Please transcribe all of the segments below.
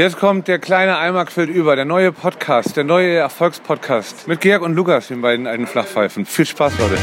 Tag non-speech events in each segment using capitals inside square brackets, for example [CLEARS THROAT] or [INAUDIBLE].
Jetzt kommt der kleine Eimer quillt über, der neue Podcast, der neue Erfolgspodcast mit Georg und Lukas, den beiden alten Flachpfeifen. Viel Spaß, Leute.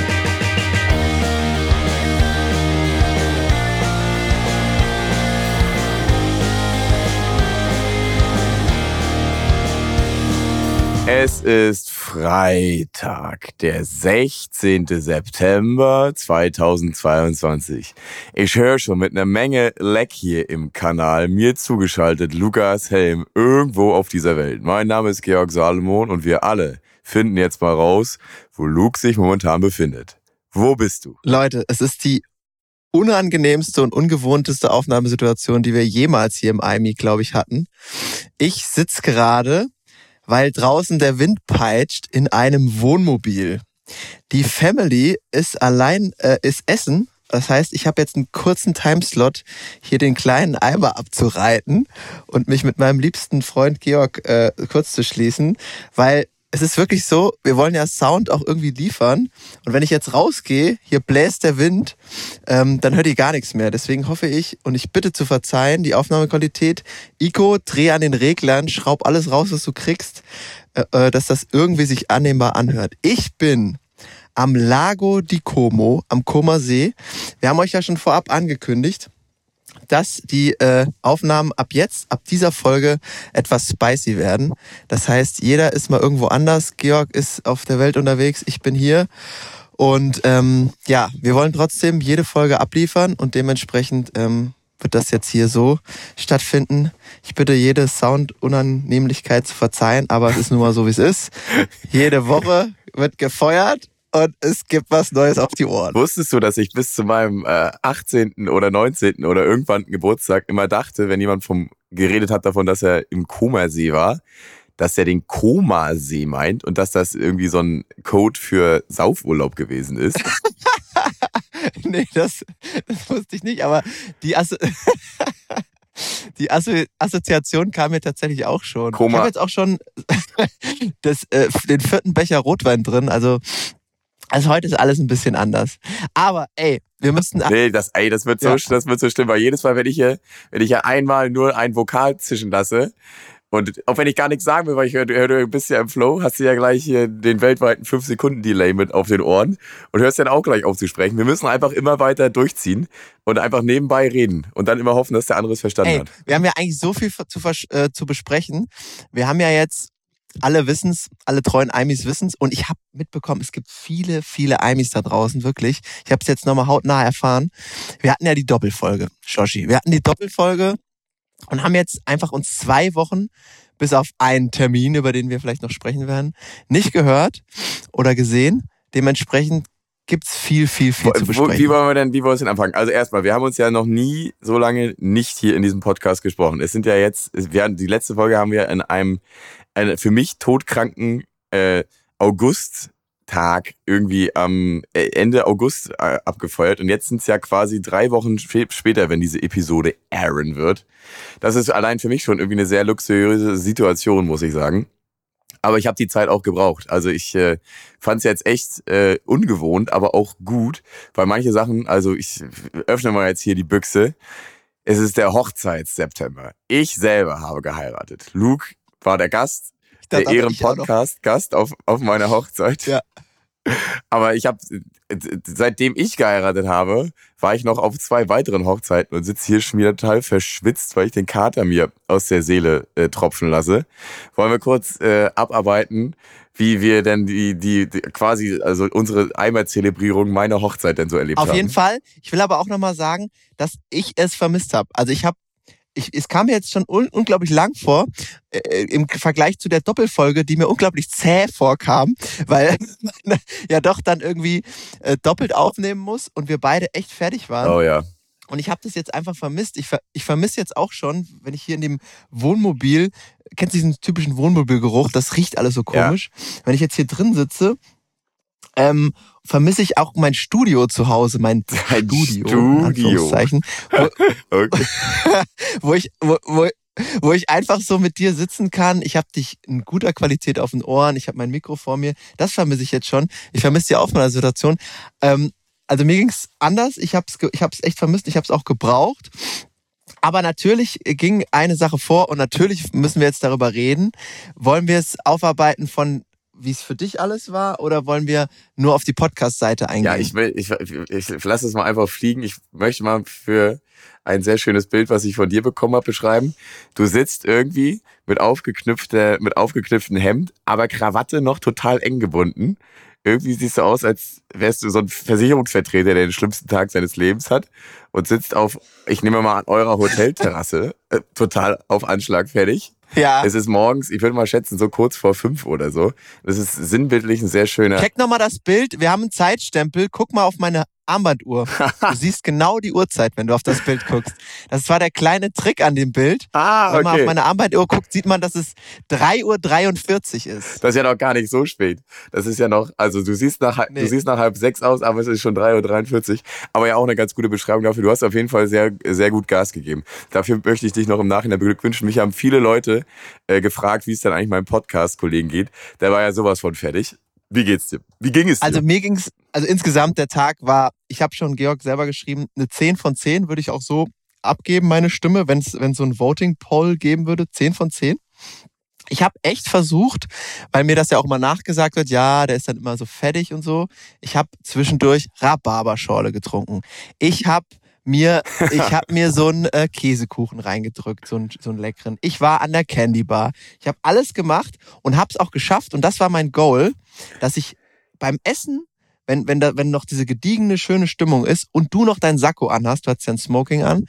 Es ist Freitag, der 16. September 2022. Ich höre schon mit einer Menge Leck hier im Kanal mir zugeschaltet Lukas Helm irgendwo auf dieser Welt. Mein Name ist Georg Salomon und wir alle finden jetzt mal raus, wo Luke sich momentan befindet. Wo bist du? Leute, es ist die unangenehmste und ungewohnteste Aufnahmesituation, die wir jemals hier im IMI, glaube ich, hatten. Ich sitze gerade weil draußen der Wind peitscht in einem Wohnmobil. Die Family ist allein, äh, ist Essen. Das heißt, ich habe jetzt einen kurzen Timeslot, hier den kleinen Eimer abzureiten und mich mit meinem liebsten Freund Georg äh, kurz zu schließen, weil es ist wirklich so, wir wollen ja Sound auch irgendwie liefern. Und wenn ich jetzt rausgehe, hier bläst der Wind, ähm, dann hört ihr gar nichts mehr. Deswegen hoffe ich und ich bitte zu verzeihen, die Aufnahmequalität. Ico, dreh an den Reglern, schraub alles raus, was du kriegst, äh, äh, dass das irgendwie sich annehmbar anhört. Ich bin am Lago di Como, am Comer See. Wir haben euch ja schon vorab angekündigt dass die äh, Aufnahmen ab jetzt, ab dieser Folge etwas spicy werden. Das heißt, jeder ist mal irgendwo anders. Georg ist auf der Welt unterwegs, ich bin hier. Und ähm, ja, wir wollen trotzdem jede Folge abliefern und dementsprechend ähm, wird das jetzt hier so stattfinden. Ich bitte jede Soundunannehmlichkeit zu verzeihen, aber es ist nun mal so, wie es ist. Jede Woche wird gefeuert und es gibt was Neues auf die Ohren. Wusstest du, dass ich bis zu meinem äh, 18. oder 19. oder irgendwann Geburtstag immer dachte, wenn jemand vom geredet hat davon, dass er im Komasee war, dass er den Komasee meint und dass das irgendwie so ein Code für Saufurlaub gewesen ist? [LAUGHS] nee, das, das wusste ich nicht, aber die Asso [LAUGHS] die Asso Assoziation kam mir tatsächlich auch schon. Koma. Ich habe jetzt auch schon [LAUGHS] das, äh, den vierten Becher Rotwein drin, also also heute ist alles ein bisschen anders. Aber ey, wir müssen. Nee, das, ey, das wird so, ja. das wird so schlimm, weil jedes Mal, wenn ich hier, wenn ich hier einmal nur ein Vokal zischen lasse, und auch wenn ich gar nichts sagen will, weil ich höre, hör, du bist ja im Flow, hast du ja gleich hier den weltweiten 5-Sekunden-Delay mit auf den Ohren und hörst dann auch gleich auf zu sprechen. Wir müssen einfach immer weiter durchziehen und einfach nebenbei reden und dann immer hoffen, dass der andere es verstanden Ey, hat. Wir haben ja eigentlich so viel zu, äh, zu besprechen. Wir haben ja jetzt alle wissen's, alle treuen Eimis wissen's und ich habe mitbekommen, es gibt viele, viele Eimis da draußen, wirklich. Ich habe es jetzt nochmal hautnah erfahren. Wir hatten ja die Doppelfolge, Shoshi. Wir hatten die Doppelfolge und haben jetzt einfach uns zwei Wochen bis auf einen Termin, über den wir vielleicht noch sprechen werden, nicht gehört oder gesehen. Dementsprechend gibt's viel, viel, viel Wo, zu besprechen. Wie wollen wir denn, wie wollen wir denn anfangen? Also erstmal, wir haben uns ja noch nie so lange nicht hier in diesem Podcast gesprochen. Es sind ja jetzt, wir haben, die letzte Folge haben wir in einem einen für mich todkranken äh, August-Tag irgendwie am äh, Ende August äh, abgefeuert. Und jetzt sind es ja quasi drei Wochen später, wenn diese Episode airen wird. Das ist allein für mich schon irgendwie eine sehr luxuriöse Situation, muss ich sagen. Aber ich habe die Zeit auch gebraucht. Also ich äh, fand es jetzt echt äh, ungewohnt, aber auch gut, weil manche Sachen, also ich öffne mal jetzt hier die Büchse. Es ist der Hochzeits-September. Ich selber habe geheiratet. Luke war der Gast, der Ehrenpodcast, Gast auf, auf meiner Hochzeit. Ja. Aber ich habe, seitdem ich geheiratet habe, war ich noch auf zwei weiteren Hochzeiten und sitze hier schon wieder total verschwitzt, weil ich den Kater mir aus der Seele äh, tropfen lasse. Wollen wir kurz äh, abarbeiten, wie wir denn die, die, die quasi, also unsere Eimer-Zelebrierung meiner Hochzeit denn so erlebt auf haben? Auf jeden Fall. Ich will aber auch nochmal sagen, dass ich es vermisst habe. Also ich habe ich, es kam mir jetzt schon un unglaublich lang vor, äh, äh, im Vergleich zu der Doppelfolge, die mir unglaublich zäh vorkam, weil [LAUGHS] man ja doch dann irgendwie äh, doppelt aufnehmen muss und wir beide echt fertig waren. Oh ja. Und ich habe das jetzt einfach vermisst. Ich, ver ich vermisse jetzt auch schon, wenn ich hier in dem Wohnmobil, kennst du diesen typischen Wohnmobilgeruch, das riecht alles so komisch. Ja. Wenn ich jetzt hier drin sitze ähm, vermisse ich auch mein Studio zu Hause, mein Dein Studio, Studio. Wo, [LAUGHS] okay. [LAUGHS] wo ich, wo, wo, wo ich einfach so mit dir sitzen kann. Ich habe dich in guter Qualität auf den Ohren, ich habe mein Mikro vor mir. Das vermisse ich jetzt schon. Ich vermisse die Aufnahmesituation. Ähm, also mir ging's anders. Ich habe es ich hab's echt vermisst. Ich habe es auch gebraucht. Aber natürlich ging eine Sache vor und natürlich müssen wir jetzt darüber reden. Wollen wir es aufarbeiten von wie es für dich alles war oder wollen wir nur auf die Podcast-Seite eingehen? Ja, ich will, ich, ich, ich lasse es mal einfach fliegen. Ich möchte mal für ein sehr schönes Bild, was ich von dir bekommen habe, beschreiben. Du sitzt irgendwie mit aufgeknüpfter, mit aufgeknüpftem Hemd, aber Krawatte noch total eng gebunden. Irgendwie siehst du aus, als wärst du so ein Versicherungsvertreter, der den schlimmsten Tag seines Lebens hat und sitzt auf, ich nehme mal an eurer Hotelterrasse, äh, total auf Anschlag fertig. Ja. Es ist morgens, ich würde mal schätzen, so kurz vor fünf oder so. Das ist sinnbildlich ein sehr schöner. Check nochmal das Bild. Wir haben einen Zeitstempel. Guck mal auf meine Armbanduhr. Du [LAUGHS] siehst genau die Uhrzeit, wenn du auf das Bild guckst. Das war der kleine Trick an dem Bild. Ah, Wenn man okay. auf meine Armbanduhr guckt, sieht man, dass es 3.43 Uhr ist. Das ist ja noch gar nicht so spät. Das ist ja noch, also du siehst nach, Nee. du siehst nach halb sechs aus, aber es ist schon 3.43 Uhr. Aber ja auch eine ganz gute Beschreibung dafür. Du hast auf jeden Fall sehr, sehr gut Gas gegeben. Dafür möchte ich dich noch im Nachhinein beglückwünschen. Mich haben viele Leute äh, gefragt, wie es dann eigentlich meinem Podcast-Kollegen geht. Der war ja sowas von fertig. Wie geht's dir? Wie ging es dir? Also mir ging's, also insgesamt der Tag war, ich habe schon Georg selber geschrieben, eine 10 von 10 würde ich auch so abgeben, meine Stimme, wenn es so ein Voting-Poll geben würde, 10 von 10. Ich habe echt versucht, weil mir das ja auch immer nachgesagt wird, ja, der ist dann immer so fettig und so. Ich habe zwischendurch Rhabarberschorle getrunken. Ich habe mir, ich [LAUGHS] habe mir so einen äh, Käsekuchen reingedrückt, so einen, so einen leckeren. Ich war an der Candy Bar. Ich habe alles gemacht und habe es auch geschafft. Und das war mein Goal, dass ich beim Essen, wenn, wenn, da, wenn noch diese gediegene, schöne Stimmung ist und du noch dein Sakko anhast, du hast ja ein Smoking an,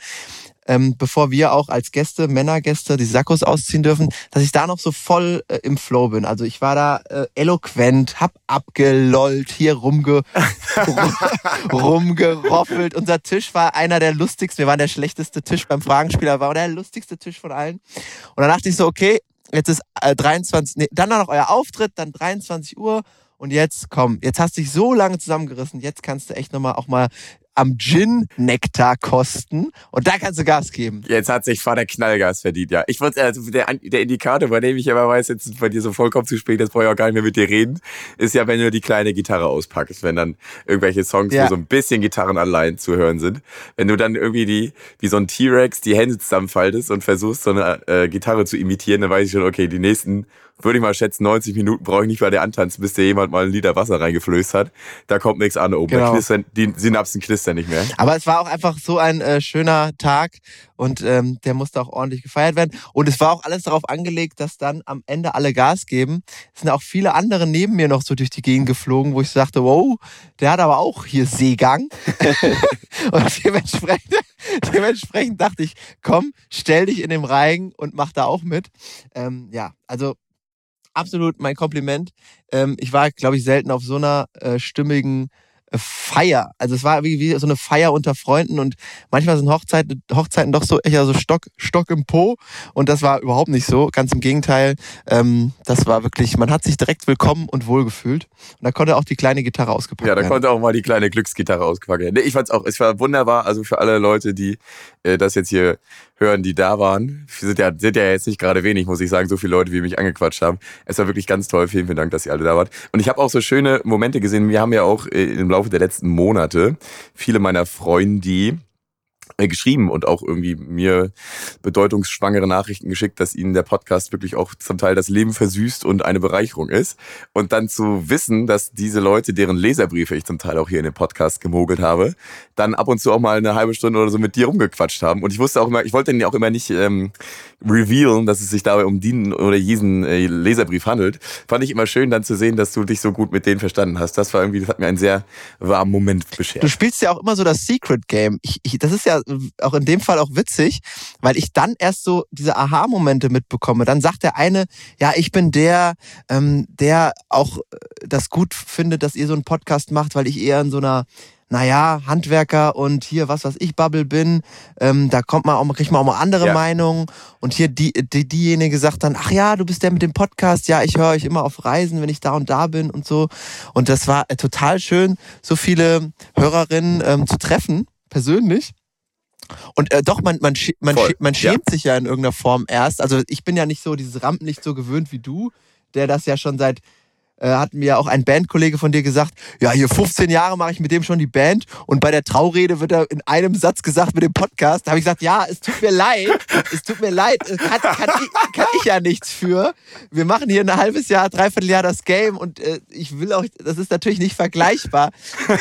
ähm, bevor wir auch als Gäste, Männergäste, die Sakkos ausziehen dürfen, dass ich da noch so voll äh, im Flow bin. Also ich war da äh, eloquent, hab abgelollt, hier rumge [LAUGHS] rumgeroffelt. Unser Tisch war einer der lustigsten. Wir waren der schlechteste Tisch beim Fragenspieler, war der lustigste Tisch von allen. Und dann dachte ich so, okay, jetzt ist äh, 23, nee, dann noch euer Auftritt, dann 23 Uhr. Und jetzt, komm, jetzt hast du dich so lange zusammengerissen, jetzt kannst du echt nochmal auch mal am Gin-Nektar kosten und da kannst du Gas geben. Jetzt hat sich Vater Knallgas verdient, ja. Ich wollte, also der, der Indikator, bei dem ich aber weiß, jetzt bei dir so vollkommen zu spät, jetzt brauche ich auch gar nicht mehr mit dir reden, ist ja, wenn du die kleine Gitarre auspackst, wenn dann irgendwelche Songs, Ja. wo so ein bisschen Gitarren allein zu hören sind. Wenn du dann irgendwie die, wie so ein T-Rex, die Hände zusammenfaltest und versuchst, so eine äh, Gitarre zu imitieren, dann weiß ich schon, okay, die nächsten, würde ich mal schätzen, 90 Minuten brauche ich nicht bei der antanzen, bis dir jemand mal ein Liter Wasser reingeflößt hat. Da kommt nichts an oben. Genau. Knistern, die Synapsen knistern nicht mehr. Aber es war auch einfach so ein äh, schöner Tag und ähm, der musste auch ordentlich gefeiert werden. Und es war auch alles darauf angelegt, dass dann am Ende alle Gas geben. Es sind auch viele andere neben mir noch so durch die Gegend geflogen, wo ich sagte, wow, der hat aber auch hier Seegang. [LAUGHS] und dementsprechend, dementsprechend dachte ich, komm, stell dich in dem Reigen und mach da auch mit. Ähm, ja, also absolut mein Kompliment. Ähm, ich war, glaube ich, selten auf so einer äh, stimmigen Feier. Also es war wie, wie so eine Feier unter Freunden und manchmal sind Hochzeiten, Hochzeiten doch so eher so Stock, Stock im Po und das war überhaupt nicht so. Ganz im Gegenteil. Ähm, das war wirklich, man hat sich direkt willkommen und wohl gefühlt. Und da konnte auch die kleine Gitarre ausgepackt Ja, da werden. konnte auch mal die kleine Glücksgitarre ausgepackt werden. Ich fand's auch, es war wunderbar. Also für alle Leute, die äh, das jetzt hier hören, die da waren, sind ja, sind ja jetzt nicht gerade wenig, muss ich sagen, so viele Leute, wie mich angequatscht haben. Es war wirklich ganz toll. Vielen, vielen Dank, dass ihr alle da wart. Und ich habe auch so schöne Momente gesehen. Wir haben ja auch äh, im Laufe der letzten Monate. Viele meiner Freunde äh, geschrieben und auch irgendwie mir bedeutungsschwangere Nachrichten geschickt, dass ihnen der Podcast wirklich auch zum Teil das Leben versüßt und eine Bereicherung ist. Und dann zu wissen, dass diese Leute, deren Leserbriefe ich zum Teil auch hier in den Podcast gemogelt habe, dann ab und zu auch mal eine halbe Stunde oder so mit dir rumgequatscht haben. Und ich wusste auch immer, ich wollte denen auch immer nicht ähm, revealen, dass es sich dabei um diesen oder diesen äh, Leserbrief handelt. Fand ich immer schön, dann zu sehen, dass du dich so gut mit denen verstanden hast. Das war irgendwie, das hat mir einen sehr warmen Moment beschert. Du spielst ja auch immer so das Secret Game. Ich, ich, das ist ja auch in dem Fall auch witzig, weil ich dann erst so diese Aha-Momente mitbekomme. Dann sagt der eine, ja, ich bin der, ähm, der auch äh, das gut findet, dass ihr so einen Podcast macht, weil ich eher in so einer naja, Handwerker und hier, was weiß ich, Bubble bin, ähm, da kommt man auch, kriegt man auch mal andere Ja. Meinungen. Und hier die, die, diejenige sagt dann, ach ja, du bist der mit dem Podcast, ja, ich höre euch immer auf Reisen, wenn ich da und da bin und so. Und das war äh, total schön, so viele Hörerinnen ähm, zu treffen, persönlich. Und äh, doch, man, man, man, man ja. schämt sich ja in irgendeiner Form erst. Also ich bin ja nicht so dieses Rampenlicht so gewöhnt wie du, der das ja schon seit äh, hat mir auch ein Bandkollege von dir gesagt, ja, hier 15 Jahre mache ich mit dem schon die Band und bei der Traurede wird er in einem Satz gesagt mit dem Podcast. Da habe ich gesagt, ja, es tut mir leid, [LAUGHS] es tut mir leid, kann, kann, ich, kann ich ja nichts für. Wir machen hier ein halbes Jahr, dreiviertel Jahr das Game und äh, ich will auch, das ist natürlich nicht vergleichbar,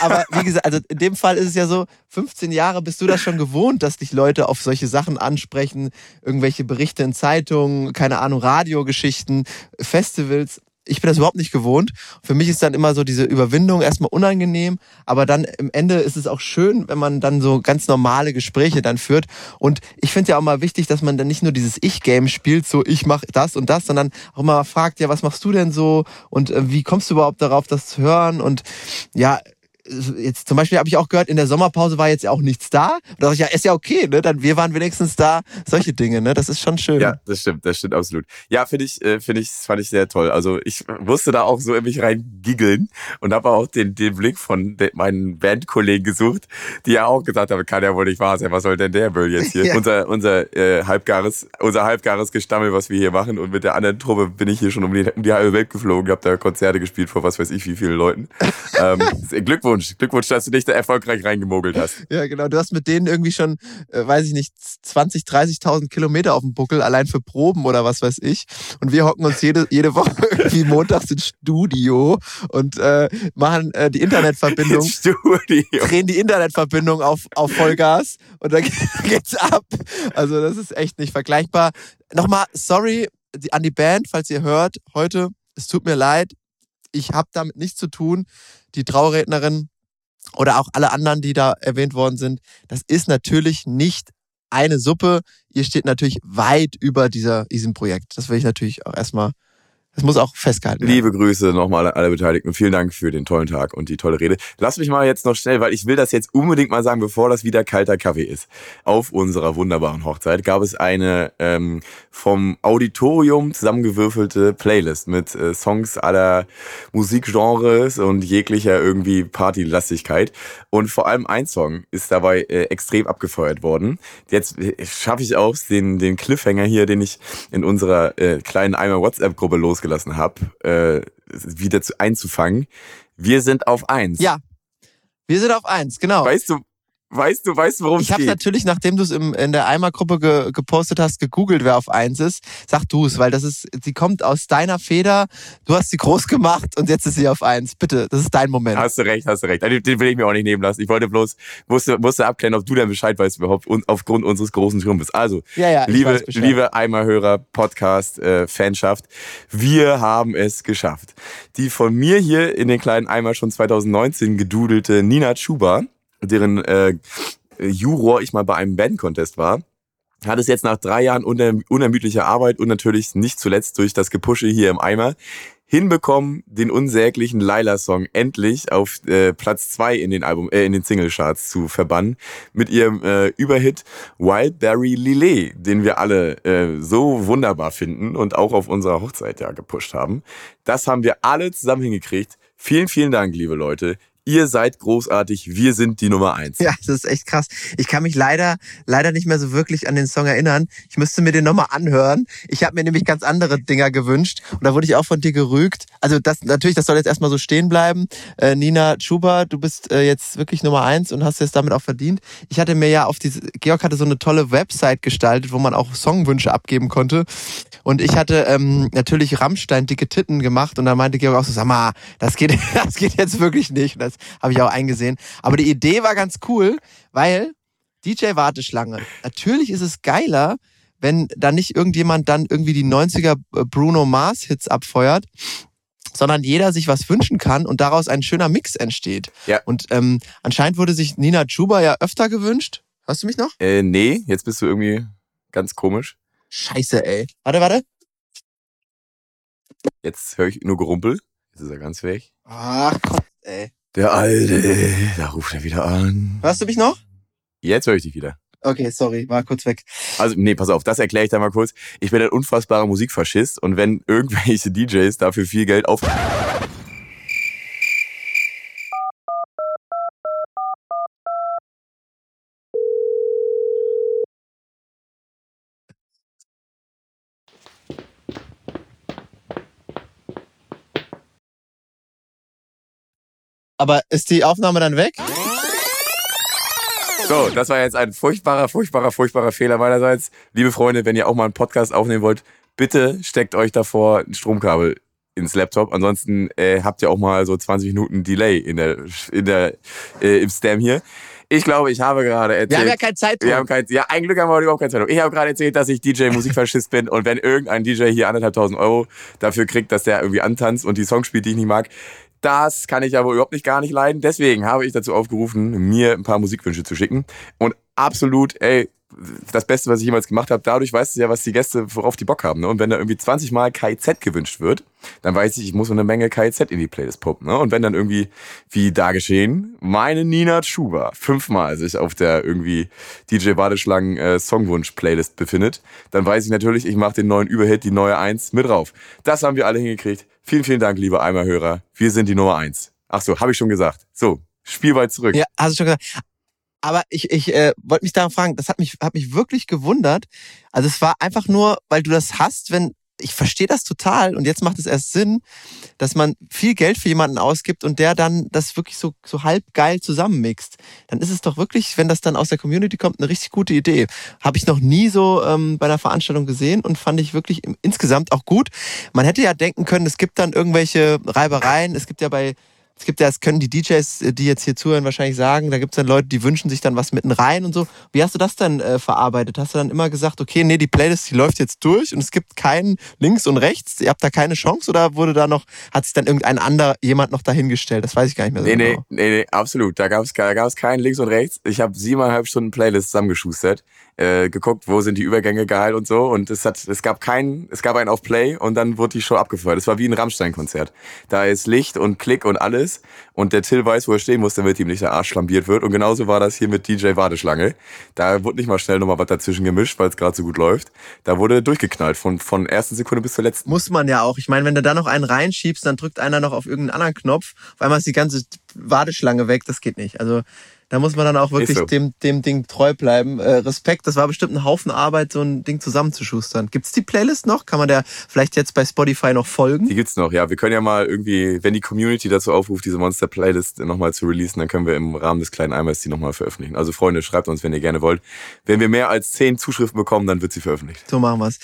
aber wie gesagt, also in dem Fall ist es ja so, 15 Jahre bist du das schon gewohnt, dass dich Leute auf solche Sachen ansprechen, irgendwelche Berichte in Zeitungen, keine Ahnung, Radiogeschichten, Festivals ich bin das überhaupt nicht gewohnt. Für mich ist dann immer so diese Überwindung erstmal unangenehm, aber dann im Ende ist es auch schön, wenn man dann so ganz normale Gespräche dann führt. Und ich finde ja auch mal wichtig, dass man dann nicht nur dieses Ich-Game spielt, so ich mache das und das, sondern auch mal fragt, ja, was machst du denn so und äh, wie kommst du überhaupt darauf, das zu hören? Und ja, jetzt zum Beispiel habe ich auch gehört, in der Sommerpause war jetzt ja auch nichts da. Da dachte ich, ja, ist ja okay, ne? Dann wir waren wenigstens da. Solche Dinge, ne? Das ist schon schön. Ja, das stimmt, das stimmt absolut. Ja, finde ich, äh, finde ich, fand ich sehr toll. Also ich musste da auch so in mich rein giggeln und habe auch den, den Blick von de, meinen Bandkollegen gesucht, die ja auch gesagt haben, kann ja wohl nicht wahr sein, was soll denn der Müll jetzt hier? [LAUGHS] Ja. Unser, unser äh, halbgares, unser halbgares Gestammel, was wir hier machen. Und mit der anderen Truppe bin ich hier schon um die, um die halbe Welt geflogen, habe da Konzerte gespielt vor was weiß ich wie vielen Leuten. [LAUGHS] ähm, Glückwunsch Glückwunsch. Glückwunsch, dass du dich da erfolgreich reingemogelt hast. [LAUGHS] Ja, genau. Du hast mit denen irgendwie schon, äh, weiß ich nicht, 20, 30.000 Kilometer auf dem Buckel, allein für Proben oder was weiß ich. Und wir hocken uns jede, jede Woche [LAUGHS] irgendwie montags ins Studio und äh, machen äh, die Internetverbindung. Studio. Drehen die Internetverbindung auf, auf Vollgas und dann [LAUGHS] geht's ab. Also das ist echt nicht vergleichbar. Nochmal, sorry an die Band, falls ihr hört, heute, es tut mir leid, ich habe damit nichts zu tun die Traurednerin oder auch alle anderen, die da erwähnt worden sind, das ist natürlich nicht eine Suppe. Ihr steht natürlich weit über dieser, diesem Projekt. Das will ich natürlich auch erstmal das muss auch festgehalten werden. Liebe Grüße nochmal an alle Beteiligten. Vielen Dank für den tollen Tag und die tolle Rede. Lass mich mal jetzt noch schnell, weil ich will das jetzt unbedingt mal sagen, bevor das wieder kalter Kaffee ist. Auf unserer wunderbaren Hochzeit gab es eine ähm, vom Auditorium zusammengewürfelte Playlist mit äh, Songs aller Musikgenres und jeglicher irgendwie Partylastigkeit. Und vor allem ein Song ist dabei äh, extrem abgefeuert worden. Jetzt äh, schaffe ich auch den, den Cliffhanger hier, den ich in unserer äh, kleinen Eimer WhatsApp-Gruppe losgelassen ausgelassen habe, äh, wieder zu, einzufangen. Wir sind auf eins. Ja, wir sind auf eins, genau. Weißt du, Weißt du, weißt du, worum es geht? Ich habe natürlich, nachdem du es in der Eimer-Gruppe ge, gepostet hast, gegoogelt, wer auf eins ist. Sag du es, weil das ist, sie kommt aus deiner Feder. Du hast sie groß gemacht und jetzt ist sie auf eins. Bitte, das ist dein Moment. Hast du recht, hast du recht. Den will ich mir auch nicht nehmen lassen. Ich wollte bloß, musste, musste abklären, ob du denn Bescheid weißt überhaupt und aufgrund unseres großen Schrumpfes. Also, ja, ja, liebe, liebe Eimerhörer, Podcast, äh, Fanschaft, wir haben es geschafft. Die von mir hier in den kleinen Eimer schon 2019 gedudelte Nina Chuba deren äh, Juror ich mal bei einem Band-Contest war, hat es jetzt nach drei Jahren unermüdlicher Arbeit und natürlich nicht zuletzt durch das Gepusche hier im Eimer hinbekommen, den unsäglichen Laila-Song endlich auf äh, Platz zwei in den Album, äh, in den Singlecharts zu verbannen mit ihrem äh, Überhit Wildberry Lillet, den wir alle äh, so wunderbar finden und auch auf unserer Hochzeit ja gepusht haben. Das haben wir alle zusammen hingekriegt. Vielen, vielen Dank, liebe Leute. Ihr seid großartig, wir sind die Nummer eins. Ja, das ist echt krass. Ich kann mich leider, leider nicht mehr so wirklich an den Song erinnern. Ich müsste mir den nochmal anhören. Ich habe mir nämlich ganz andere Dinger gewünscht und da wurde ich auch von dir gerügt. Also das natürlich, das soll jetzt erstmal so stehen bleiben. Äh, Nina Schuber, du bist äh, jetzt wirklich Nummer eins und hast es damit auch verdient. Ich hatte mir ja auf diese, Georg hatte so eine tolle Website gestaltet, wo man auch Songwünsche abgeben konnte. Und ich hatte ähm, natürlich Rammstein dicke Titten gemacht und da meinte Georg auch so, sag mal, das geht, [LAUGHS] das geht jetzt wirklich nicht. Und das habe ich auch eingesehen. Aber die Idee war ganz cool, weil DJ Warteschlange. Natürlich ist es geiler, wenn da nicht irgendjemand dann irgendwie die 90er Bruno Mars Hits abfeuert, sondern jeder sich was wünschen kann und daraus ein schöner Mix entsteht. Ja. Und ähm, anscheinend wurde sich Nina Chuba ja öfter gewünscht. Hörst du mich noch? Äh, nee, jetzt bist du irgendwie ganz komisch. Scheiße, ey. Warte, warte. Jetzt höre ich nur Gerumpel. Jetzt ist er ganz weg. Ach Gott, ey. Der Alte, da ruft er wieder an. Hörst du mich noch? Jetzt höre ich dich wieder. Okay, sorry, war kurz weg. Also, nee, pass auf, das erkläre ich da mal kurz. Ich bin ein unfassbarer Musikfaschist und wenn irgendwelche DJs dafür viel Geld auf... Aber ist die Aufnahme dann weg? So, das war jetzt ein furchtbarer, furchtbarer, furchtbarer Fehler meinerseits. Liebe Freunde, wenn ihr auch mal einen Podcast aufnehmen wollt, bitte steckt euch davor ein Stromkabel ins Laptop. Ansonsten äh, habt ihr auch mal so 20 Minuten Delay in der, in der, äh, im Stem hier. Ich glaube, ich habe gerade erzählt. Wir haben ja keine Zeit. Wir haben kein, ja, ein Glück haben wir überhaupt keine Zeit. Ich habe gerade erzählt, dass ich DJ Musikfaschist bin und wenn irgendein DJ hier anderthalbtausend Euro dafür kriegt, dass der irgendwie antanzt und die Songs spielt, die ich nicht mag, das kann ich aber überhaupt nicht gar nicht leiden. Deswegen habe ich dazu aufgerufen, mir ein paar Musikwünsche zu schicken. Und absolut, ey, das Beste, was ich jemals gemacht habe. Dadurch weißt du ja, was die Gäste, worauf die Bock haben. Ne? Und wenn da irgendwie 20 Mal KIZ gewünscht wird, dann weiß ich, ich muss eine Menge KIZ in die Playlist pumpen. Ne? Und wenn dann irgendwie, wie da geschehen, meine Nina Schuber fünfmal sich auf der irgendwie DJ Badeschlangen äh, Songwunsch-Playlist befindet, dann weiß ich natürlich, ich mache den neuen Überhit, die neue Eins, mit drauf. Das haben wir alle hingekriegt. Vielen, vielen Dank, liebe Eimerhörer. Wir sind die Nummer Eins. Ach so, habe ich schon gesagt. So, Spielball zurück. Ja, hast du schon gesagt. Aber ich, ich äh, wollte mich daran fragen, das hat mich, hat mich wirklich gewundert. Also es war einfach nur, weil du das hast, wenn, ich verstehe das total und jetzt macht es erst Sinn, dass man viel Geld für jemanden ausgibt und der dann das wirklich so, so halb geil zusammenmixt. Dann ist es doch wirklich, wenn das dann aus der Community kommt, eine richtig gute Idee. Habe ich noch nie so ähm, bei einer Veranstaltung gesehen und fand ich wirklich im, insgesamt auch gut. Man hätte ja denken können, es gibt dann irgendwelche Reibereien. Es gibt ja bei es gibt ja, es können die DJs, die jetzt hier zuhören, wahrscheinlich sagen, da gibt es dann Leute, die wünschen sich dann was mitten rein und so. Wie hast du das dann äh, verarbeitet? Hast du dann immer gesagt, okay, nee, die Playlist, die läuft jetzt durch und es gibt keinen links und rechts, ihr habt da keine Chance oder wurde da noch, hat sich dann irgendein anderer jemand noch dahingestellt? Das weiß ich gar nicht mehr so nee, genau. Nee, nee, nee, absolut. Da gab es da gab's keinen links und rechts. Ich habe siebeneinhalb Stunden Playlist zusammengeschustert äh, geguckt, wo sind die Übergänge geil und so. Und es hat, es gab keinen, es gab einen auf Play und dann wurde die Show abgefeuert. Es war wie ein Rammstein-Konzert. Da ist Licht und Klick und alles. Und der Till weiß, wo er stehen muss, damit ihm nicht der Arsch schlambiert wird. Und genauso war das hier mit DJ Warteschlange. Da wurde nicht mal schnell nochmal was dazwischen gemischt, weil es gerade so gut läuft. Da wurde durchgeknallt, von, von ersten Sekunde bis zur letzten. Muss man ja auch. Ich meine, wenn du da noch einen reinschiebst, dann drückt einer noch auf irgendeinen anderen Knopf. Auf einmal ist die ganze Warteschlange weg. Das geht nicht. Also da muss man dann auch wirklich so. dem, dem Ding treu bleiben. Äh, Respekt, das war bestimmt ein Haufen Arbeit, so ein Ding zusammenzuschustern. Gibt's die Playlist noch? Kann man der vielleicht jetzt bei Spotify noch folgen? Die gibt's noch, ja. Wir können ja mal irgendwie, wenn die Community dazu aufruft, diese Monster-Playlist nochmal zu releasen, dann können wir im Rahmen des kleinen Eimers die nochmal veröffentlichen. Also Freunde, schreibt uns, wenn ihr gerne wollt. Wenn wir mehr als zehn Zuschriften bekommen, dann wird sie veröffentlicht. So machen wir's.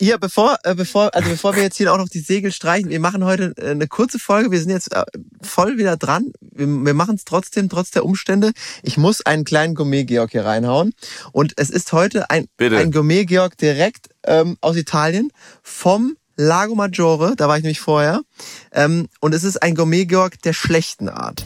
Ja, bevor, äh, bevor, also bevor wir jetzt hier auch noch die Segel streichen, wir machen heute äh, eine kurze Folge. Wir sind jetzt äh, voll wieder dran. Wir, wir machen es trotzdem, trotz der Umstände. Ich muss einen kleinen Gourmet-Georg hier reinhauen. Und es ist heute ein, Bitte. ein Gourmet-Georg direkt ähm, aus Italien vom Lago Maggiore. Da war ich nämlich vorher. Ähm, und es ist ein Gourmet-Georg der schlechten Art.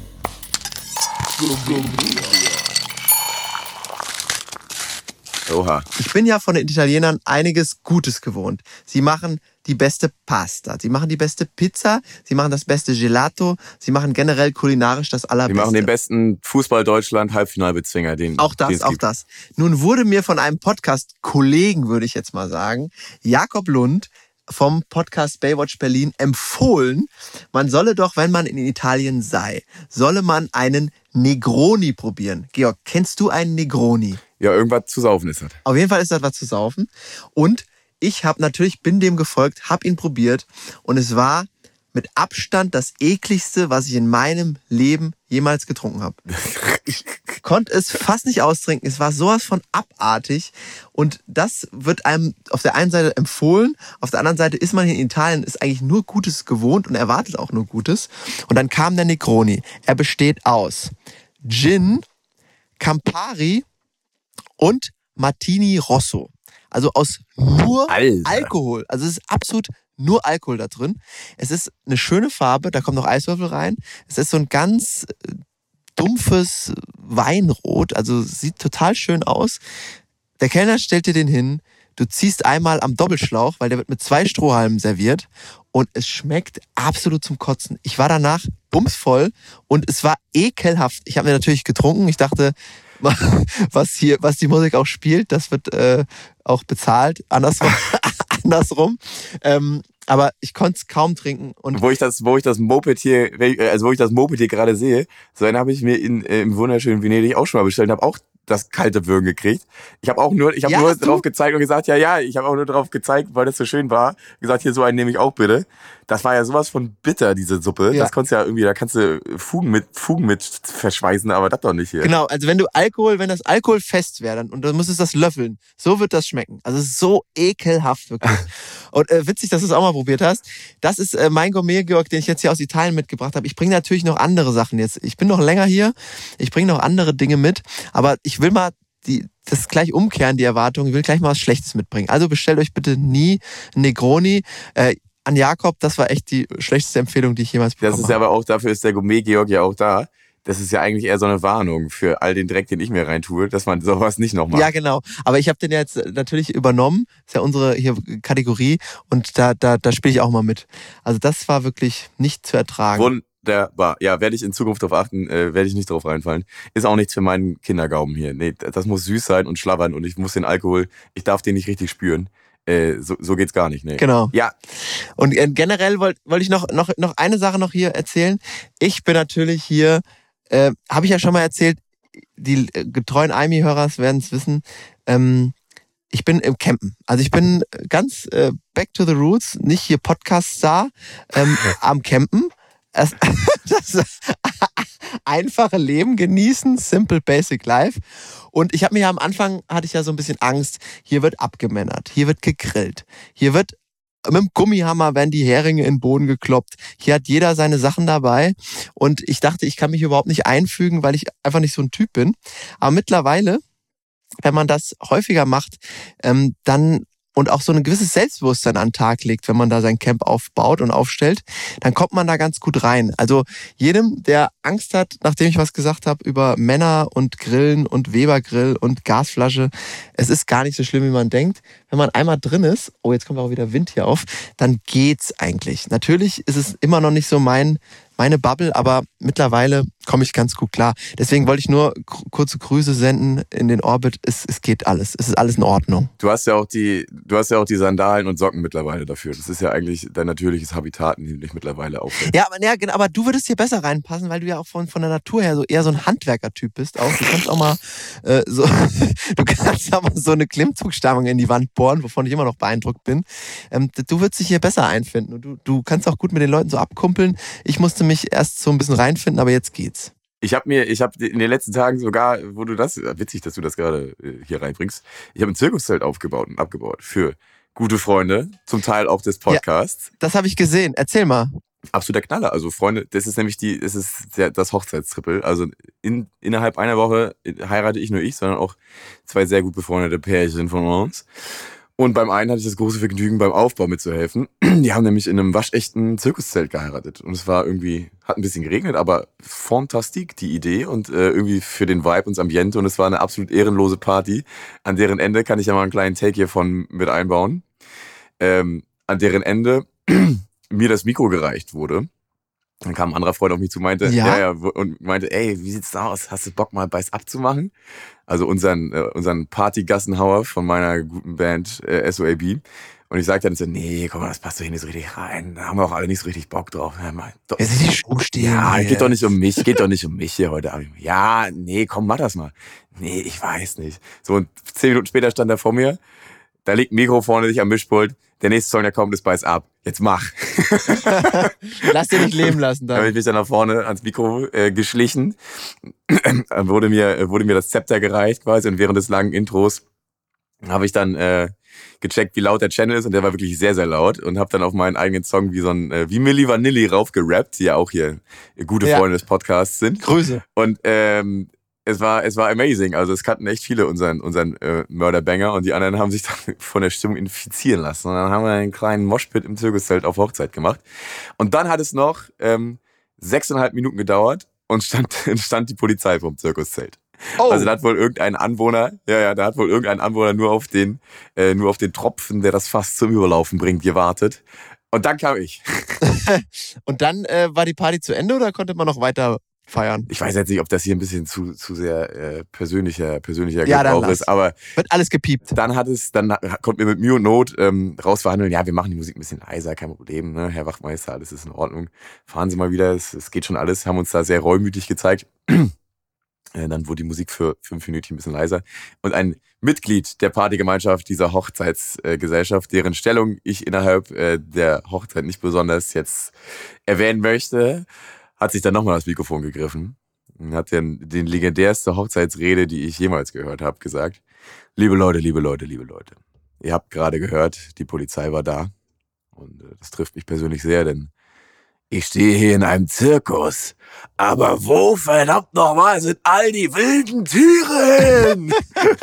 Oha. Ich bin ja von den Italienern einiges Gutes gewohnt. Sie machen die beste Pasta, sie machen die beste Pizza, sie machen das beste Gelato, sie machen generell kulinarisch das allerbeste. machen den besten Fußball Deutschland Halbfinalbezwinger, den auch das, auch gibt. das. Nun wurde mir von einem Podcast-Kollegen, würde ich jetzt mal sagen, Jakob Lund vom Podcast Baywatch Berlin empfohlen, man solle doch, wenn man in Italien sei, solle man einen Negroni probieren. Georg, kennst du einen Negroni? Ja, irgendwas zu saufen ist das. Auf jeden Fall ist das was zu saufen. Und ich habe natürlich, bin dem gefolgt, habe ihn probiert und es war mit Abstand das ekligste, was ich in meinem Leben jemals getrunken habe. Ich [LAUGHS] konnte es fast nicht austrinken. Es war sowas von abartig. Und das wird einem auf der einen Seite empfohlen, auf der anderen Seite ist man hier in Italien, ist eigentlich nur Gutes gewohnt und erwartet auch nur Gutes. Und dann kam der Negroni. Er besteht aus Gin, Campari und Martini Rosso. Also aus nur Alter. Alkohol. Also es ist absolut nur Alkohol da drin. Es ist eine schöne Farbe, da kommen noch Eiswürfel rein. Es ist so ein ganz äh, dumpfes Weinrot, also sieht total schön aus. Der Kellner stellt dir den hin, du ziehst einmal am Doppelschlauch, weil der wird mit zwei Strohhalmen serviert und es schmeckt absolut zum Kotzen. Ich war danach bumsvoll und es war ekelhaft. Ich habe mir natürlich getrunken. Ich dachte, [LAUGHS] was hier, was die Musik auch spielt, das wird äh, auch bezahlt. Andersrum, [LAUGHS] [LAUGHS] andersrum. Ähm, aber ich konnte es kaum trinken und wo ich das, wo ich das Moped hier, also wo ich das Moped hier gerade sehe, so einen habe ich mir in, äh, im wunderschönen Venedig auch schon mal bestellt und habe auch das kalte Würgen gekriegt. Ich habe auch nur, ich habe Ja, nur drauf gezeigt und gesagt, ja, ja, ich habe auch nur drauf gezeigt, weil das so schön war. Gesagt, hier so einen nehme ich auch bitte. Das war ja sowas von bitter, diese Suppe. Ja. Das konntest du ja irgendwie, da kannst du Fugen mit, Fugen mit verschweißen, aber das doch nicht hier. Genau, also wenn du Alkohol, wenn das Alkohol fest wäre, dann und du musstest das löffeln, so wird das schmecken. Also es ist so ekelhaft wirklich. [LAUGHS] und äh, witzig, dass du es auch mal probiert hast. Das ist äh, mein Gourmet, Georg, den ich jetzt hier aus Italien mitgebracht habe. Ich bringe natürlich noch andere Sachen jetzt. Ich bin noch länger hier. Ich bringe noch andere Dinge mit, aber ich will mal die, das gleich umkehren, die Erwartung. Ich will gleich mal was Schlechtes mitbringen. Also bestellt euch bitte nie Negroni. Äh, an Jakob, das war echt die schlechteste Empfehlung, die ich jemals bekommen Das ist habe. aber auch, dafür ist der Gourmet-Georg ja auch da. Das ist ja eigentlich eher so eine Warnung für all den Dreck, den ich mir reintue, dass man sowas nicht noch macht. Ja, genau. Aber ich habe den jetzt natürlich übernommen. Ist ja unsere hier Kategorie und da, da, da spiele ich auch mal mit. Also das war wirklich nicht zu ertragen. Wunderbar. Ja, werde ich in Zukunft darauf achten, äh, werde ich nicht drauf reinfallen. Ist auch nichts für meinen Kindergaumen hier. Nee, das muss süß sein und schlabbern und ich muss den Alkohol, ich darf den nicht richtig spüren. Äh, so, so geht's gar nicht. Nee. Genau. Ja, Und äh, generell wollte wollt ich noch, noch, noch eine Sache noch hier erzählen. Ich bin natürlich hier, äh, habe ich ja schon mal erzählt, die äh, getreuen Aimi-Hörers werden es wissen, ähm, ich bin im Campen. Also ich bin ganz äh, back to the roots, nicht hier Podcast-Star, ähm, [LAUGHS] am Campen. Es, [LAUGHS] das einfache Leben genießen, simple basic life. Und ich habe mir ja am Anfang hatte ich ja so ein bisschen Angst. Hier wird abgemännert, hier wird gegrillt, hier wird mit dem Gummihammer werden die Heringe in den Boden gekloppt. Hier hat jeder seine Sachen dabei. Und ich dachte, ich kann mich überhaupt nicht einfügen, weil ich einfach nicht so ein Typ bin. Aber mittlerweile, wenn man das häufiger macht, ähm, dann und auch so ein gewisses Selbstbewusstsein an den Tag legt, wenn man da sein Camp aufbaut und aufstellt, dann kommt man da ganz gut rein. Also jedem, der Angst hat, nachdem ich was gesagt habe über Männer und Grillen und Webergrill und Gasflasche, es ist gar nicht so schlimm, wie man denkt. Wenn man einmal drin ist, oh, jetzt kommt auch wieder Wind hier auf, dann geht's eigentlich. Natürlich ist es immer noch nicht so mein meine Bubble, aber mittlerweile komme ich ganz gut klar. Deswegen wollte ich nur kurze Grüße senden in den Orbit. Es, es geht alles. Es ist alles in Ordnung. du hast ja auch die, du hast ja auch die Sandalen und Socken mittlerweile dafür. Das ist ja eigentlich dein natürliches Habitat, in dem du dich mittlerweile aufhältst. Ja, aber, ja, genau, aber du würdest hier besser reinpassen, weil du ja auch von, von der Natur her so eher so ein Handwerkertyp bist. Auch. Du kannst auch mal äh, so, [LAUGHS] du kannst auch mal so eine Klimmzugstange in die Wand bohren, wovon ich immer noch beeindruckt bin. Ähm, du würdest dich hier besser einfinden. Und du, du kannst auch gut mit den Leuten so abkumpeln. Ich musste mich erst so ein bisschen reinfinden, aber jetzt geht's. Ich habe mir, ich habe in den letzten Tagen sogar, wo du das, witzig, dass du das gerade äh, hier reinbringst, ich habe ein Zirkuszelt aufgebaut und abgebaut für gute Freunde, zum Teil auch des Podcasts. Das habe ich gesehen. Erzähl mal. Absoluter Knaller. Also Freunde, das ist nämlich die, das ist der, das Hochzeitstrippel. Also in, innerhalb einer Woche heirate ich nur ich, sondern auch zwei sehr gut befreundete Pärchen von uns. Und beim einen hatte ich das große Vergnügen, beim Aufbau mitzuhelfen. [CLEARS THROAT] Die haben nämlich in einem waschechten Zirkuszelt geheiratet. Und es war irgendwie, hat ein bisschen geregnet, aber fantastik die Idee und äh, irgendwie für den Vibe und das Ambiente. Und es war eine absolut ehrenlose Party. An deren Ende kann ich ja mal einen kleinen Take hiervon mit einbauen. Ähm, an deren Ende [CLEARS THROAT] mir das Mikro gereicht wurde. Dann kam ein anderer Freund auf mich zu, meinte, Ja? ja, ja, und meinte, ey, wie sieht's da aus? Hast du Bock mal Beiß abzumachen? Also unseren, äh, unseren Party-Gassenhauer von meiner guten Band äh, SOAB. Und ich sagte dann so, nee, komm mal, das passt doch hier nicht so richtig rein. Da haben wir auch alle nicht so richtig Bock drauf. Ja, mal, doch, Jetzt ist die Schuhe stehen. ja, hier. geht doch nicht um mich, geht doch nicht um mich hier heute Abend. Ja, nee, komm, mach das mal. Nee, ich weiß nicht. So, und zehn Minuten später stand er vor mir. Da liegt ein Mikro vorne sich am Mischpult. Der nächste Song, der kommt, ist Beiß ab. Jetzt mach. [LAUGHS] Lass dir nicht leben lassen Da habe ich dann. mich dann nach vorne ans Mikro äh, geschlichen. Dann wurde mir, wurde mir das Zepter gereicht quasi und während des langen Intros habe ich dann äh, gecheckt, wie laut der Channel ist und der war wirklich sehr, sehr laut und habe dann auf meinen eigenen Song wie so ein, äh, wie Milli Vanilli raufgerappt, die ja auch hier gute Ja. Freunde des Podcasts sind. Grüße. Und ähm, es war, es war amazing. Also es kannten echt viele unseren, unseren äh, Mörderbanger und die anderen haben sich [LAUGHS] dann von der Stimmung infizieren lassen. Und dann haben wir einen kleinen Moshpit im Zirkuszelt auf Hochzeit gemacht. Und dann hat es noch ähm, sechseinhalb Minuten gedauert und stand, [LAUGHS] stand die Polizei vom Zirkuszelt. Oh, Also da hat wohl irgendein Anwohner, ja, ja, da hat wohl irgendein Anwohner nur auf den, äh, nur auf den Tropfen, der das Fass zum Überlaufen bringt, gewartet. Und dann kam ich. [LAUGHS] und dann äh, war die Party zu Ende oder konnte man noch weiter feiern? Ich weiß jetzt nicht, ob das hier ein bisschen zu, zu sehr äh, persönlicher, persönlicher Ja, Gebrauch ist, aber Wird alles gepiept. dann hat es, dann konnten wir mit Mühe und Not ähm, rausverhandeln, ja, wir machen die Musik ein bisschen leiser, kein Problem, ne? Herr Wachtmeister, alles ist in Ordnung. Fahren Sie mal wieder, es, es geht schon alles, haben uns da sehr reumütig gezeigt. [CLEARS THROAT] Äh, dann wurde die Musik für fünf Minuten ein bisschen leiser. Und ein Mitglied der Partygemeinschaft dieser Hochzeitsgesellschaft, deren Stellung ich innerhalb äh, der Hochzeit nicht besonders jetzt erwähnen möchte, hat sich dann nochmal das Mikrofon gegriffen und hat den, den legendärste Hochzeitsrede, die ich jemals gehört habe, gesagt. Liebe Leute, liebe Leute, liebe Leute. Ihr habt gerade gehört, die Polizei war da. Und äh, das trifft mich persönlich sehr, denn ich stehe hier in einem Zirkus. Aber wo verdammt nochmal sind all die wilden Tiere hin?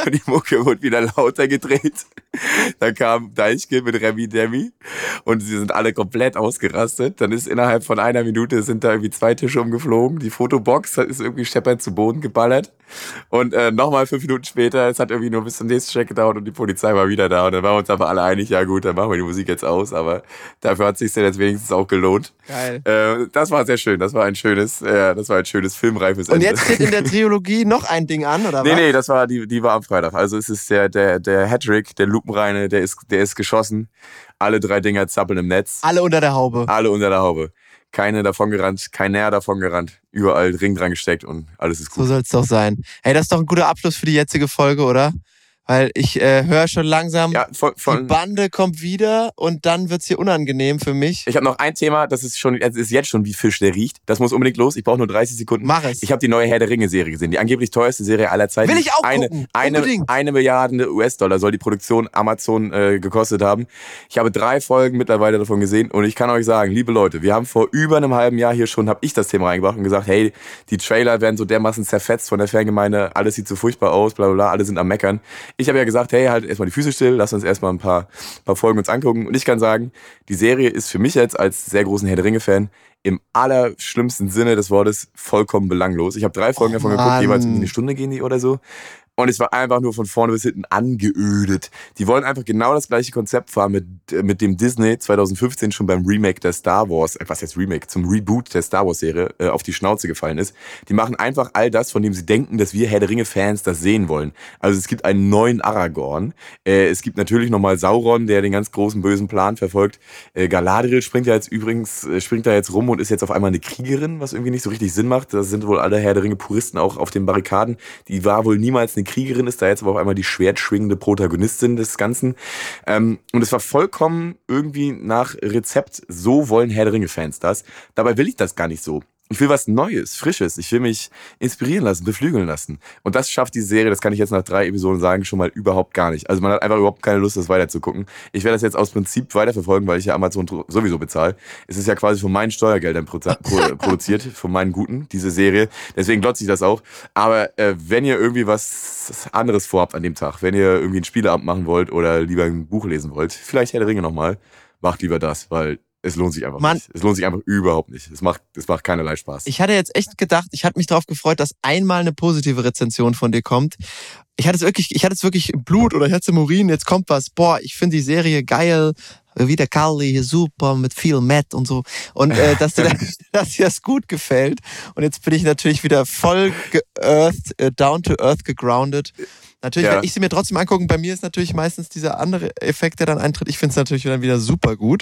[LAUGHS] die Mucke wurde wieder lauter gedreht. Dann kam Deichke mit Remy Demi und sie sind alle komplett ausgerastet. Dann ist innerhalb von einer Minute sind da irgendwie zwei Tische umgeflogen. Die Fotobox ist irgendwie scheppernd zu Boden geballert. Und äh, nochmal fünf Minuten später, es hat irgendwie nur bis zum nächsten Check gedauert und die Polizei war wieder da. Und dann waren wir uns aber alle einig, ja gut, dann machen wir die Musik jetzt aus. Aber dafür hat es sich jetzt wenigstens auch gelohnt. Geil. Äh, das war sehr schön. Das war ein schönes, äh, das war ein schönes filmreifes Und Ende. jetzt steht in der Trilogie [LAUGHS] noch ein Ding an, oder Nee, was? nee, das war die, die war am Freitag. Also es ist der, der, der Hattrick, der Lupenreine, der ist, der ist geschossen. Alle drei Dinger zappeln im Netz. Alle unter der Haube. Alle unter der Haube. Keine davon gerannt, kein näher davon gerannt. Überall Ring dran gesteckt und alles ist So gut. soll es doch sein. Hey, das ist doch ein guter Abschluss für die jetzige Folge, oder? Weil ich äh, höre schon langsam, Ja, von, die von, Bande kommt wieder und dann wird's hier unangenehm für mich. ich habe noch ein Thema, das ist schon, es ist jetzt schon wie Fisch, der riecht. Das muss unbedingt los. Ich brauche nur 30 Sekunden. Mach es. Ich habe die neue Herr der Ringe-Serie gesehen. Die angeblich teuerste Serie aller Zeiten. Will ich auch eine, gucken. Eine, Unbedingt. eine Milliarde US-Dollar soll die Produktion Amazon äh, gekostet haben. Ich habe drei Folgen mittlerweile davon gesehen und ich kann euch sagen, liebe Leute, wir haben vor über einem halben Jahr hier schon, habe ich das Thema reingebracht und gesagt, hey, die Trailer werden so dermaßen zerfetzt von der Fangemeinde, alles sieht so furchtbar aus, bla bla bla, alle sind am Meckern. Ich habe ja gesagt, hey, halt erstmal die Füße still, lass uns erstmal ein paar, paar Folgen uns angucken. Und ich kann sagen, die Serie ist für mich jetzt als sehr großen Herr der Ringe-Fan im allerschlimmsten Sinne des Wortes vollkommen belanglos. Ich habe drei Folgen Oh, davon geguckt, Mann. jeweils irgendwie eine Stunde gehen die oder so. Und es war einfach nur von vorne bis hinten angeödet. Die wollen einfach genau das gleiche Konzept fahren, mit, äh, mit dem Disney 2015 schon beim Remake der Star Wars, äh, was jetzt Remake, zum Reboot der Star Wars Serie äh, auf die Schnauze gefallen ist. Die machen einfach all das, von dem sie denken, dass wir Herr der Ringe Fans das sehen wollen. Also es gibt einen neuen Aragorn. Äh, es gibt natürlich nochmal Sauron, der den ganz großen bösen Plan verfolgt. Äh, Galadriel springt ja jetzt übrigens, äh, springt da jetzt rum und ist jetzt auf einmal eine Kriegerin, was irgendwie nicht so richtig Sinn macht. Da sind wohl alle Herr der Ringe Puristen auch auf den Barrikaden. Die war wohl niemals eine Kriegerin, ist da jetzt aber auf einmal die schwertschwingende Protagonistin des Ganzen. Ähm, und es war vollkommen irgendwie nach Rezept, so wollen Herr der Ringe-Fans das. Dabei will ich das gar nicht so. Ich will was Neues, Frisches. Ich will mich inspirieren lassen, beflügeln lassen. Und das schafft die Serie, das kann ich jetzt nach drei Episoden sagen, schon mal überhaupt gar nicht. Also man hat einfach überhaupt keine Lust, das weiterzugucken. Ich werde das jetzt aus Prinzip weiterverfolgen, weil ich ja Amazon sowieso bezahle. Es ist ja quasi von meinen Steuergeldern [LAUGHS] produziert, von meinen Guten, diese Serie. Deswegen glotze ich das auch. Aber äh, wenn ihr irgendwie was anderes vorhabt an dem Tag, wenn ihr irgendwie einen Spieleabend machen wollt oder lieber ein Buch lesen wollt, vielleicht Herr der Ringe nochmal, macht lieber das, weil es lohnt sich einfach Mann. nicht. Es lohnt sich einfach überhaupt nicht. Es macht, es macht keinerlei Spaß. Ich hatte jetzt echt gedacht, ich hatte mich darauf gefreut, dass einmal eine positive Rezension von dir kommt. Ich hatte es wirklich, ich hatte es wirklich im Blut oder Herz im Urin. Jetzt kommt was. Boah, ich finde die Serie geil. Wie der Kali, hier super, mit viel Matt und so. Und äh, dass, dir [LAUGHS] das, [LAUGHS] dass dir das gut gefällt. Und jetzt bin ich natürlich wieder voll geearthed, äh, down to earth gegroundet. Natürlich Ja. werde ich sie mir trotzdem angucken. Bei mir ist natürlich meistens dieser andere Effekt, der dann eintritt. Ich finde es natürlich dann wieder super gut.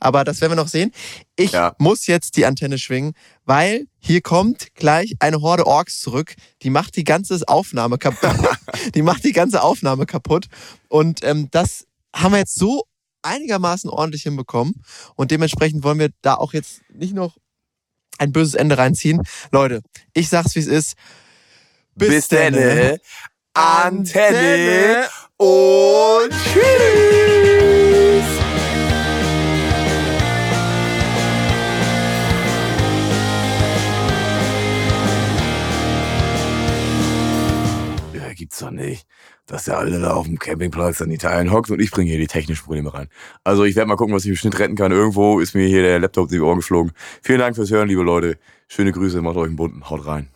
Aber das werden wir noch sehen. Ich Ja. muss jetzt die Antenne schwingen, weil hier kommt gleich eine Horde Orks zurück. Die macht die ganze Aufnahme kaputt. [LAUGHS] die macht die ganze Aufnahme kaputt. Und ähm, das haben wir jetzt so einigermaßen ordentlich hinbekommen. Und dementsprechend wollen wir da auch jetzt nicht noch ein böses Ende reinziehen. Leute, ich sag's wie es ist. Bis denne. denne. Antenne und tschüss. Ja, gibt's doch nicht, dass der Alte da auf dem Campingplatz an Italien hockt und ich bringe hier die technischen Probleme rein. Also ich werde mal gucken, was ich im Schnitt retten kann. Irgendwo ist mir hier der Laptop in die Ohren geflogen. Vielen Dank fürs Hören, liebe Leute. Schöne Grüße, macht euch einen bunten, haut rein.